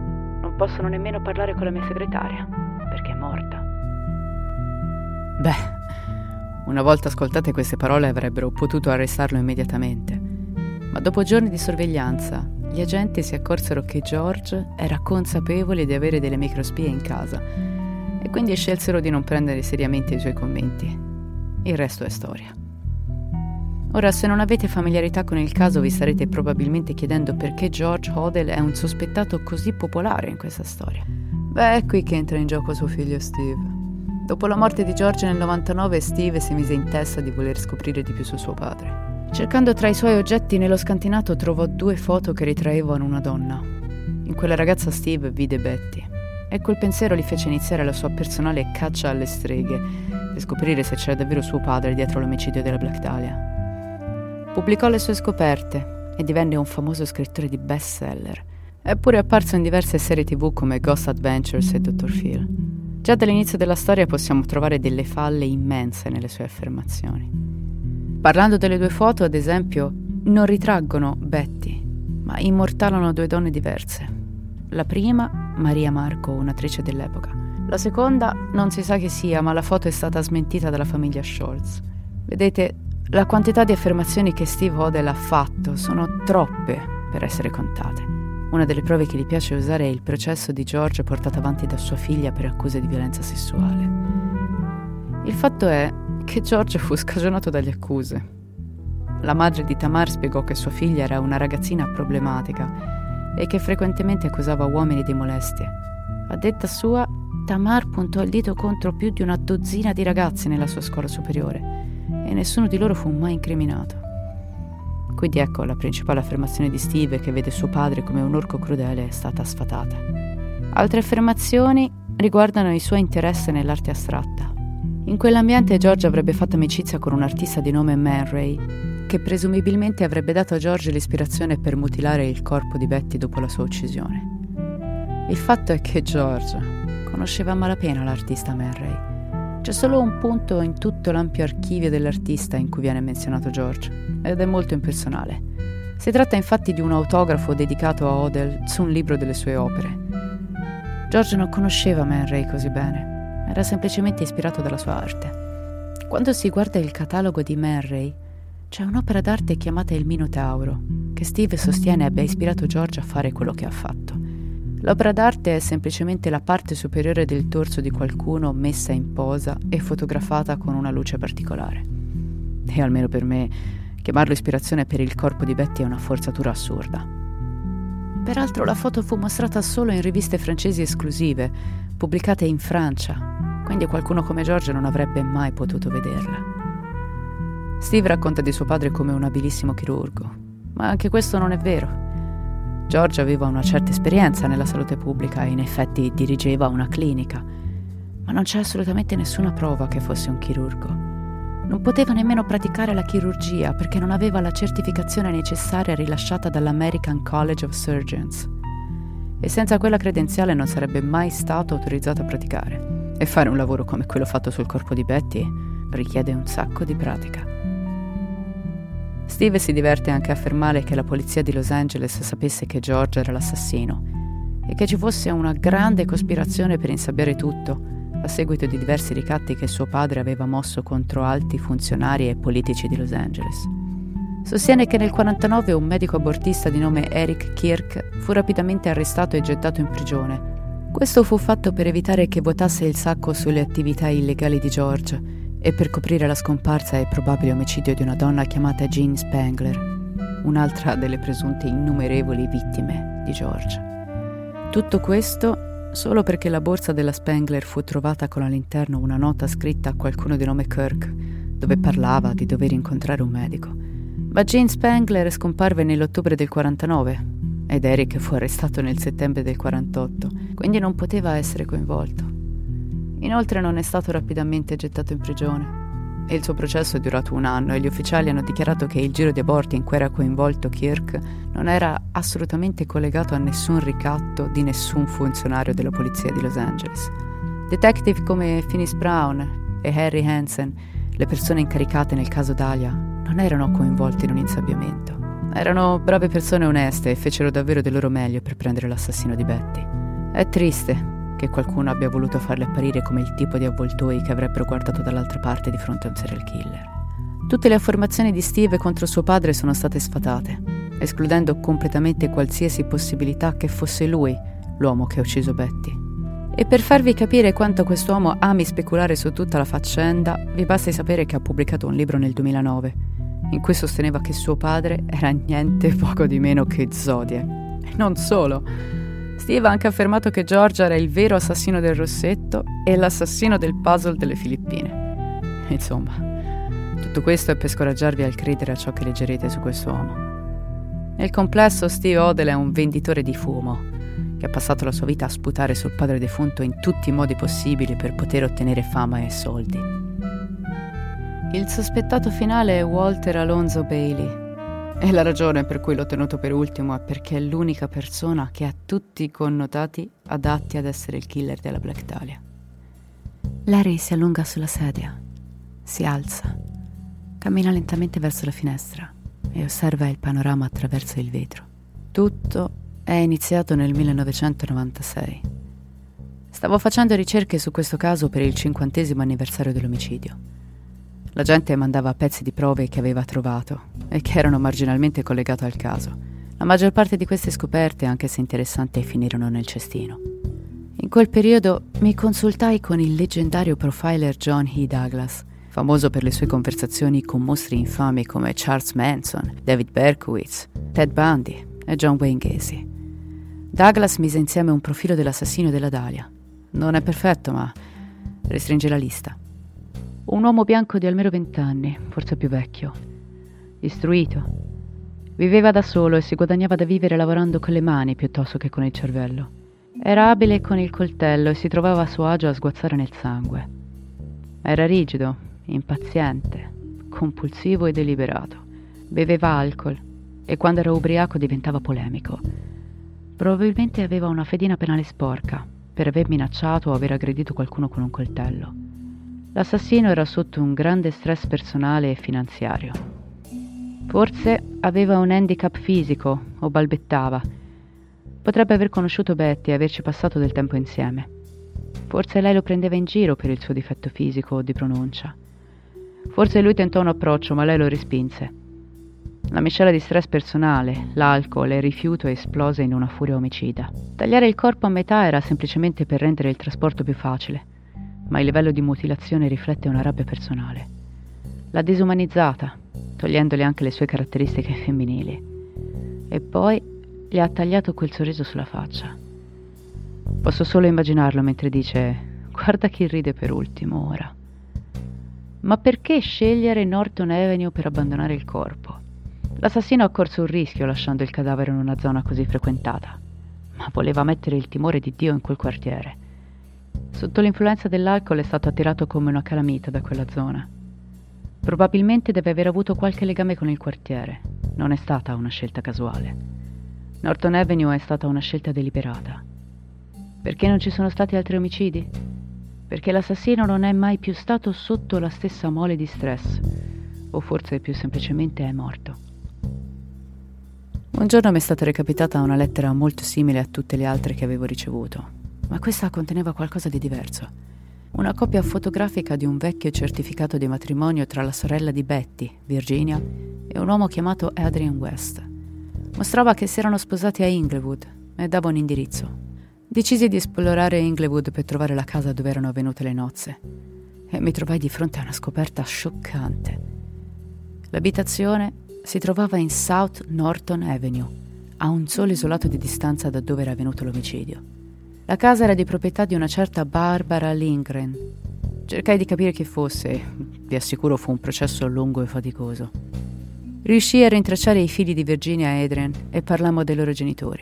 non possono nemmeno parlare con la mia segretaria, perché è morta. Beh, una volta ascoltate queste parole avrebbero potuto arrestarlo immediatamente, ma dopo giorni di sorveglianza gli agenti si accorsero che George era consapevole di avere delle microspie in casa e quindi scelsero di non prendere seriamente i suoi commenti. Il resto è storia. Ora, se non avete familiarità con il caso, vi starete probabilmente chiedendo perché George Hodel è un sospettato così popolare in questa storia. Beh, è qui che entra in gioco suo figlio Steve. Dopo la morte di George nel 99, Steve si mise in testa di voler scoprire di più su suo padre. Cercando tra i suoi oggetti nello scantinato trovò due foto che ritraevano una donna. In quella ragazza Steve vide Betty e quel pensiero gli fece iniziare la sua personale caccia alle streghe per scoprire se c'era davvero suo padre dietro l'omicidio della Black Dahlia. Pubblicò le sue scoperte e divenne un famoso scrittore di bestseller. È apparso in diverse serie tv come Ghost Adventures e Dr. Phil. Già dall'inizio della storia possiamo trovare delle falle immense nelle sue affermazioni. Parlando delle due foto, ad esempio, non ritraggono Betty, ma immortalano due donne diverse. La prima, Maria Marco, un'attrice dell'epoca. La seconda, non si sa chi sia, ma la foto è stata smentita dalla famiglia Scholz. Vedete, la quantità di affermazioni che Steve Hodel ha fatto sono troppe per essere contate. Una delle prove che gli piace usare è il processo di George portato avanti da sua figlia per accuse di violenza sessuale. Il fatto è che George fu scagionato dalle accuse. La madre di Tamar spiegò che sua figlia era una ragazzina problematica e che frequentemente accusava uomini di molestie. A detta sua, Tamar puntò il dito contro più di una dozzina di ragazzi nella sua scuola superiore e nessuno di loro fu mai incriminato. Quindi ecco la principale affermazione di Steve che vede suo padre come un orco crudele è stata sfatata. Altre affermazioni riguardano il suo interesse nell'arte astratta. In quell'ambiente George avrebbe fatto amicizia con un artista di nome Man Ray, che presumibilmente avrebbe dato a George l'ispirazione per mutilare il corpo di Betty dopo la sua uccisione. Il fatto è che George, conosceva a malapena l'artista Man Ray. C'è solo un punto in tutto l'ampio archivio dell'artista in cui viene menzionato George, ed è molto impersonale. Si tratta infatti di un autografo dedicato a Odell su un libro delle sue opere. George non conosceva Man Ray così bene, era semplicemente ispirato dalla sua arte. Quando si guarda il catalogo di Man Ray, c'è un'opera d'arte chiamata Il Minotauro, che Steve sostiene abbia ispirato George a fare quello che ha fatto. L'opera d'arte è semplicemente la parte superiore del torso di qualcuno messa in posa e fotografata con una luce particolare. E almeno per me, chiamarlo ispirazione per il corpo di Betty è una forzatura assurda. Peraltro la foto fu mostrata solo in riviste francesi esclusive, pubblicate in Francia, quindi qualcuno come George non avrebbe mai potuto vederla. Steve racconta di suo padre come un abilissimo chirurgo, ma anche questo non è vero. George aveva una certa esperienza nella salute pubblica e in effetti dirigeva una clinica, ma non c'è assolutamente nessuna prova che fosse un chirurgo. Non poteva nemmeno praticare la chirurgia perché non aveva la certificazione necessaria rilasciata dall'American College of Surgeons e senza quella credenziale non sarebbe mai stato autorizzato a praticare. E fare un lavoro come quello fatto sul corpo di Betty richiede un sacco di pratica. Steve si diverte anche a affermare che la polizia di Los Angeles sapesse che George era l'assassino e che ci fosse una grande cospirazione per insabbiare tutto, a seguito di diversi ricatti che suo padre aveva mosso contro alti funzionari e politici di Los Angeles. Sostiene che nel 1949 un medico abortista di nome Eric Kirk fu rapidamente arrestato e gettato in prigione. Questo fu fatto per evitare che votasse il sacco sulle attività illegali di George e per coprire la scomparsa e probabile omicidio di una donna chiamata Jean Spangler, un'altra delle presunte innumerevoli vittime di George. Tutto questo solo perché la borsa della Spangler fu trovata con all'interno una nota scritta a qualcuno di nome Kirk, dove parlava di dover incontrare un medico. Ma Jean Spangler scomparve nell'ottobre del 49 ed Eric fu arrestato nel settembre del 48, quindi non poteva essere coinvolto. Inoltre non è stato rapidamente gettato in prigione. Il suo processo è durato un anno e gli ufficiali hanno dichiarato che il giro di aborti in cui era coinvolto Kirk non era assolutamente collegato a nessun ricatto di nessun funzionario della polizia di Los Angeles. Detective come Finis Brown e Harry Hansen, le persone incaricate nel caso Dahlia, non erano coinvolti in un insabbiamento. Erano brave persone oneste e fecero davvero del loro meglio per prendere l'assassino di Betty. È triste, che qualcuno abbia voluto farli apparire come il tipo di avvoltoi che avrebbero guardato dall'altra parte di fronte a un serial killer. Tutte le affermazioni di Steve contro suo padre sono state sfatate, escludendo completamente qualsiasi possibilità che fosse lui l'uomo che ha ucciso Betty. E per farvi capire quanto quest'uomo ami speculare su tutta la faccenda, vi basti sapere che ha pubblicato un libro nel 2009, in cui sosteneva che suo padre era niente poco di meno che Zodiac. E non solo, Steve ha anche affermato che George era il vero assassino del rossetto e l'assassino del puzzle delle Filippine. Insomma, tutto questo è per scoraggiarvi al credere a ciò che leggerete su questo uomo. Nel complesso, Steve Odell è un venditore di fumo che ha passato la sua vita a sputare sul padre defunto in tutti i modi possibili per poter ottenere fama e soldi. Il sospettato finale è Walter Alonso Bailey, e la ragione per cui l'ho tenuto per ultimo è perché è l'unica persona che ha tutti i connotati adatti ad essere il killer della Black Dahlia. Larry si allunga sulla sedia, si alza, cammina lentamente verso la finestra e osserva il panorama attraverso il vetro. Tutto è iniziato nel 1996. Stavo facendo ricerche su questo caso per il cinquantesimo anniversario dell'omicidio. La gente mandava pezzi di prove che aveva trovato e che erano marginalmente collegate al caso. La maggior parte di queste scoperte, anche se interessanti, finirono nel cestino. In quel periodo mi consultai con il leggendario profiler John E. Douglas, famoso per le sue conversazioni con mostri infami come Charles Manson, David Berkowitz, Ted Bundy e John Wayne Gacy. Douglas mise insieme un profilo dell'assassino della Dahlia. Non è perfetto, ma restringe la lista. Un uomo bianco di almeno vent'anni, forse più vecchio, istruito. Viveva da solo e si guadagnava da vivere lavorando con le mani piuttosto che con il cervello. Era abile con il coltello e si trovava a suo agio a sguazzare nel sangue. Era rigido, impaziente, compulsivo e deliberato. Beveva alcol e quando era ubriaco diventava polemico. Probabilmente aveva una fedina penale sporca per aver minacciato o aver aggredito qualcuno con un coltello. L'assassino era sotto un grande stress personale e finanziario. Forse aveva un handicap fisico o balbettava Potrebbe aver conosciuto Betty e averci passato del tempo insieme. Forse lei lo prendeva in giro per il suo difetto fisico o di pronuncia. Forse lui tentò un approccio, ma lei lo respinse. La miscela di stress personale, l'alcol e il rifiuto esplose in una furia omicida. Tagliare il corpo a metà era semplicemente per rendere il trasporto più facile, ma il livello di mutilazione riflette una rabbia personale. L'ha disumanizzata, togliendole anche le sue caratteristiche femminili. E poi gli ha tagliato quel sorriso sulla faccia. Posso solo immaginarlo mentre dice guarda chi ride per ultimo ora. Ma perché scegliere Norton Avenue per abbandonare il corpo? L'assassino ha corso un rischio lasciando il cadavere in una zona così frequentata, ma voleva mettere il timore di Dio in quel quartiere. Sotto l'influenza dell'alcol è stato attirato come una calamita da quella zona. Probabilmente deve aver avuto qualche legame con il quartiere. Non è stata una scelta casuale. Norton Avenue è stata una scelta deliberata. Perché non ci sono stati altri omicidi? Perché l'assassino non è mai più stato sotto la stessa mole di stress, o forse più semplicemente è morto. Un giorno mi è stata recapitata una lettera molto simile a tutte le altre che avevo ricevuto, ma questa conteneva qualcosa di diverso. Una copia fotografica di un vecchio certificato di matrimonio tra la sorella di Betty, Virginia, e un uomo chiamato Adrian West. Mostrava che si erano sposati a Inglewood e dava un indirizzo. Decisi di esplorare Inglewood per trovare la casa dove erano avvenute le nozze e mi trovai di fronte a una scoperta scioccante. L'abitazione si trovava in South Norton Avenue, a un solo isolato di distanza da dove era avvenuto l'omicidio. La casa era di proprietà di una certa Barbara Lindgren. Cercai di capire chi fosse, vi assicuro fu un processo lungo e faticoso. Riuscii a rintracciare i figli di Virginia e Adrian e parlammo dei loro genitori.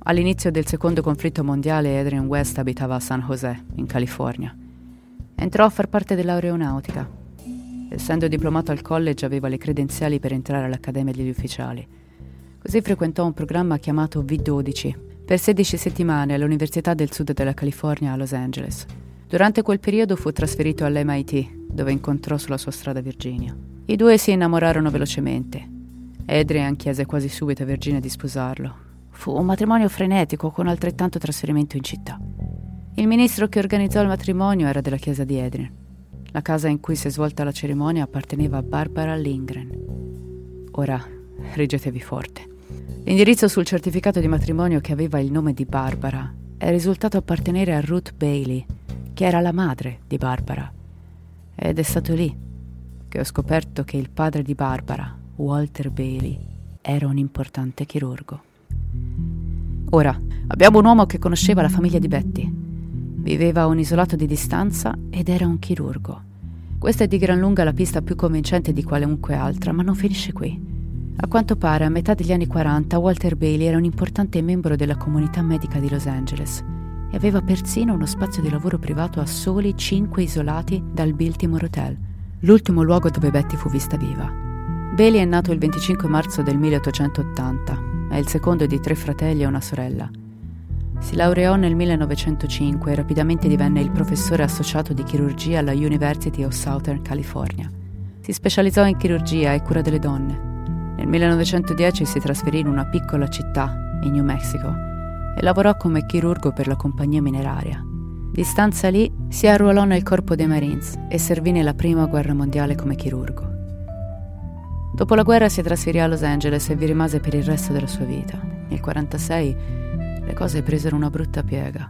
All'inizio del secondo conflitto mondiale Adrian West abitava a San José, in California. Entrò a far parte dell'aeronautica. Essendo diplomato al college aveva le credenziali per entrare all'Accademia degli Ufficiali. Così frequentò un programma chiamato V12 per 16 settimane all'Università del Sud della California a Los Angeles. Durante quel periodo fu trasferito all'MIT, dove incontrò sulla sua strada Virginia. I due si innamorarono velocemente. Adrian chiese quasi subito a Virginia di sposarlo. Fu un matrimonio frenetico con altrettanto trasferimento in città. Il ministro che organizzò il matrimonio era della chiesa di Adrian. La casa in cui si è svolta la cerimonia apparteneva a Barbara Lindgren. Ora reggetevi forte. L'indirizzo sul certificato di matrimonio che aveva il nome di Barbara è risultato appartenere a Ruth Bailey, che era la madre di Barbara. Ed è stato lì che ho scoperto che il padre di Barbara, Walter Bailey, era un importante chirurgo. Ora, abbiamo un uomo che conosceva la famiglia di Betty. Viveva a un isolato di distanza ed era un chirurgo. Questa è di gran lunga la pista più convincente di qualunque altra, ma non finisce qui. A quanto pare, a metà degli anni 40, Walter Bailey era un importante membro della comunità medica di Los Angeles e aveva persino uno spazio di lavoro privato a soli cinque isolati dal Biltmore Hotel, l'ultimo luogo dove Betty fu vista viva. Bailey è nato il 25 marzo del 1880, è il secondo di tre fratelli e una sorella. Si laureò nel 1905 e rapidamente divenne il professore associato di chirurgia alla University of Southern California. Si specializzò in chirurgia e cura delle donne. Nel 1910 si trasferì in una piccola città, in New Mexico, e lavorò come chirurgo per la compagnia mineraria. Di stanza lì si arruolò nel corpo dei Marines e servì nella prima guerra mondiale come chirurgo. Dopo la guerra si trasferì a Los Angeles e vi rimase per il resto della sua vita. Nel 1946 le cose presero una brutta piega.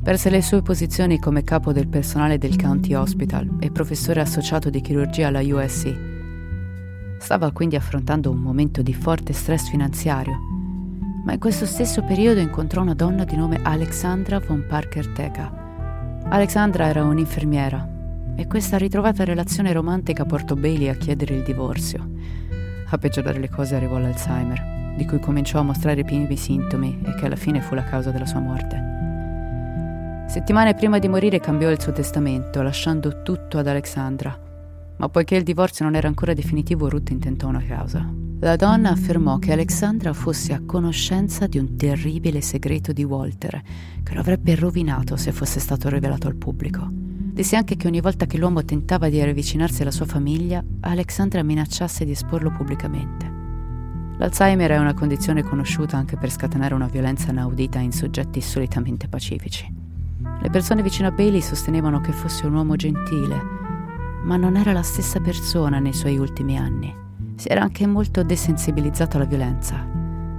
Perse le sue posizioni come capo del personale del County Hospital e professore associato di chirurgia alla USC. Stava quindi affrontando un momento di forte stress finanziario, ma in questo stesso periodo incontrò una donna di nome Alexandra von Parker Teca. Alexandra era un'infermiera e questa ritrovata relazione romantica portò Bailey a chiedere il divorzio. A peggiorare le cose arrivò l'Alzheimer, di cui cominciò a mostrare i primi sintomi e che alla fine fu la causa della sua morte. Settimane prima di morire cambiò il suo testamento, lasciando tutto ad Alexandra. Ma poiché il divorzio non era ancora definitivo, Ruth intentò una causa. La donna affermò che Alexandra fosse a conoscenza di un terribile segreto di Walter, che lo avrebbe rovinato se fosse stato rivelato al pubblico. Disse anche che ogni volta che l'uomo tentava di avvicinarsi alla sua famiglia, Alexandra minacciasse di esporlo pubblicamente. L'Alzheimer è una condizione conosciuta anche per scatenare una violenza inaudita in soggetti solitamente pacifici. Le persone vicino a Bailey sostenevano che fosse un uomo gentile, ma non era la stessa persona nei suoi ultimi anni. Si era anche molto desensibilizzato alla violenza,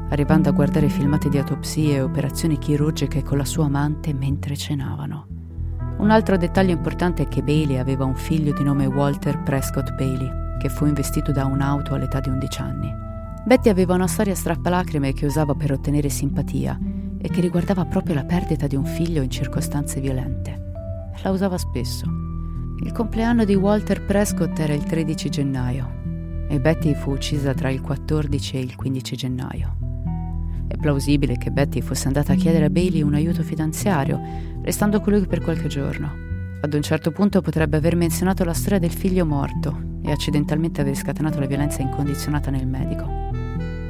arrivando a guardare filmati di autopsie e operazioni chirurgiche con la sua amante mentre cenavano. Un altro dettaglio importante è che Bailey aveva un figlio di nome Walter Prescott Bailey, che fu investito da un'auto all'età di 11 anni. Betty aveva una storia strappalacrime che usava per ottenere simpatia e che riguardava proprio la perdita di un figlio in circostanze violente. La usava spesso. Il compleanno di Walter Prescott era il 13 gennaio e Betty fu uccisa tra il 14 e il 15 gennaio. È plausibile che Betty fosse andata a chiedere a Bailey un aiuto finanziario, restando con lui per qualche giorno. Ad un certo punto potrebbe aver menzionato la storia del figlio morto e accidentalmente aver scatenato la violenza incondizionata nel medico.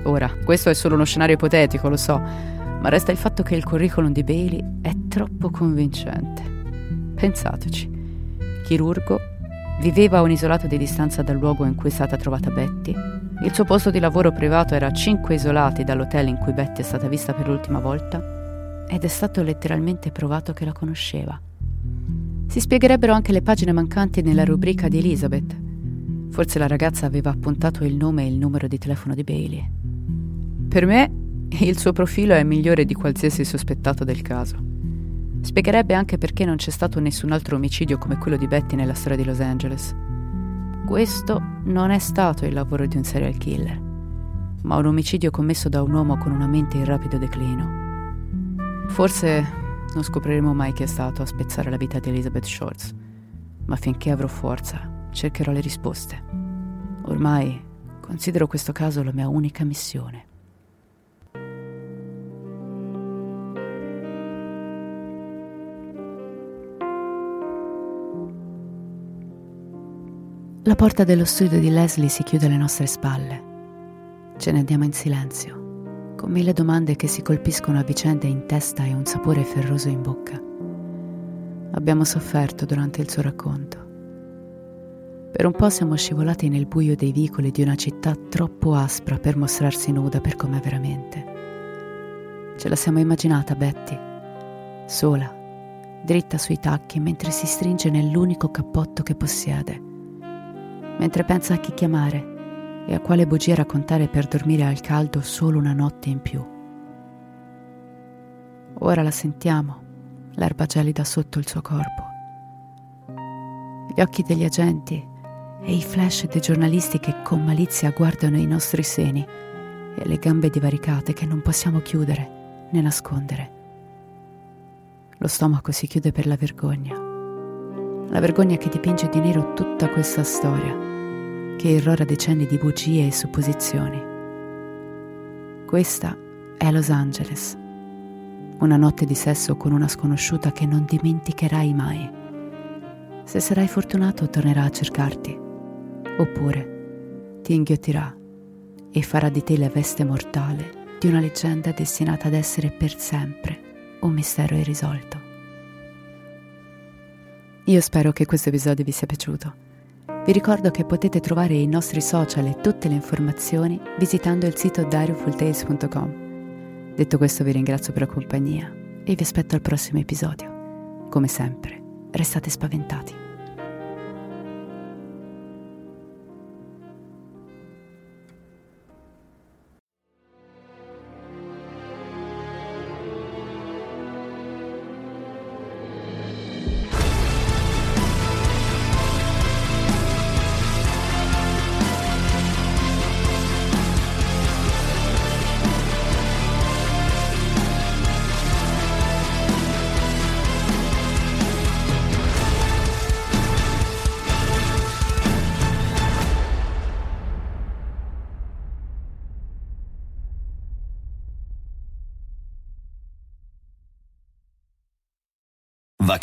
Ora, questo è solo uno scenario ipotetico, lo so, ma resta il fatto che il curriculum di Bailey è troppo convincente. Pensateci. Chirurgo, viveva a un isolato di distanza dal luogo in cui è stata trovata Betty. Il suo posto di lavoro privato era a 5 isolati dall'hotel in cui Betty è stata vista per l'ultima volta ed è stato letteralmente provato che la conosceva. Si spiegherebbero anche le pagine mancanti nella rubrica di Elizabeth. Forse la ragazza aveva appuntato il nome e il numero di telefono di Bailey. Per me il suo profilo è migliore di qualsiasi sospettato del caso. Spiegherebbe anche perché non c'è stato nessun altro omicidio come quello di Betty nella storia di Los Angeles. Questo non è stato il lavoro di un serial killer, ma un omicidio commesso da un uomo con una mente in rapido declino. Forse non scopriremo mai chi è stato a spezzare la vita di Elizabeth Shorts, ma finché avrò forza cercherò le risposte. Ormai considero questo caso la mia unica missione. La porta dello studio di Leslie si chiude alle nostre spalle. Ce ne andiamo in silenzio, con mille domande che si colpiscono a vicenda in testa e un sapore ferroso in bocca. Abbiamo sofferto durante il suo racconto. Per un po' siamo scivolati nel buio dei vicoli di una città troppo aspra per mostrarsi nuda per com'è veramente. Ce la siamo immaginata Betty, sola, dritta sui tacchi mentre si stringe nell'unico cappotto che possiede mentre pensa a chi chiamare e a quale bugia raccontare per dormire al caldo solo una notte in più. Ora la sentiamo, l'erba gelida sotto il suo corpo. Gli occhi degli agenti e i flash dei giornalisti che con malizia guardano i nostri seni e le gambe divaricate che non possiamo chiudere né nascondere. Lo stomaco si chiude per la vergogna la vergogna che dipinge di nero tutta questa storia, che irrora decenni di bugie e supposizioni. Questa è Los Angeles, una notte di sesso con una sconosciuta che non dimenticherai mai. Se sarai fortunato tornerà a cercarti, oppure ti inghiottirà e farà di te la veste mortale di una leggenda destinata ad essere per sempre un mistero irrisolto. Io spero che questo episodio vi sia piaciuto. Vi ricordo che potete trovare i nostri social e tutte le informazioni visitando il sito diriofulltales.com. Detto questo vi ringrazio per la compagnia e vi aspetto al prossimo episodio. Come sempre, restate spaventati.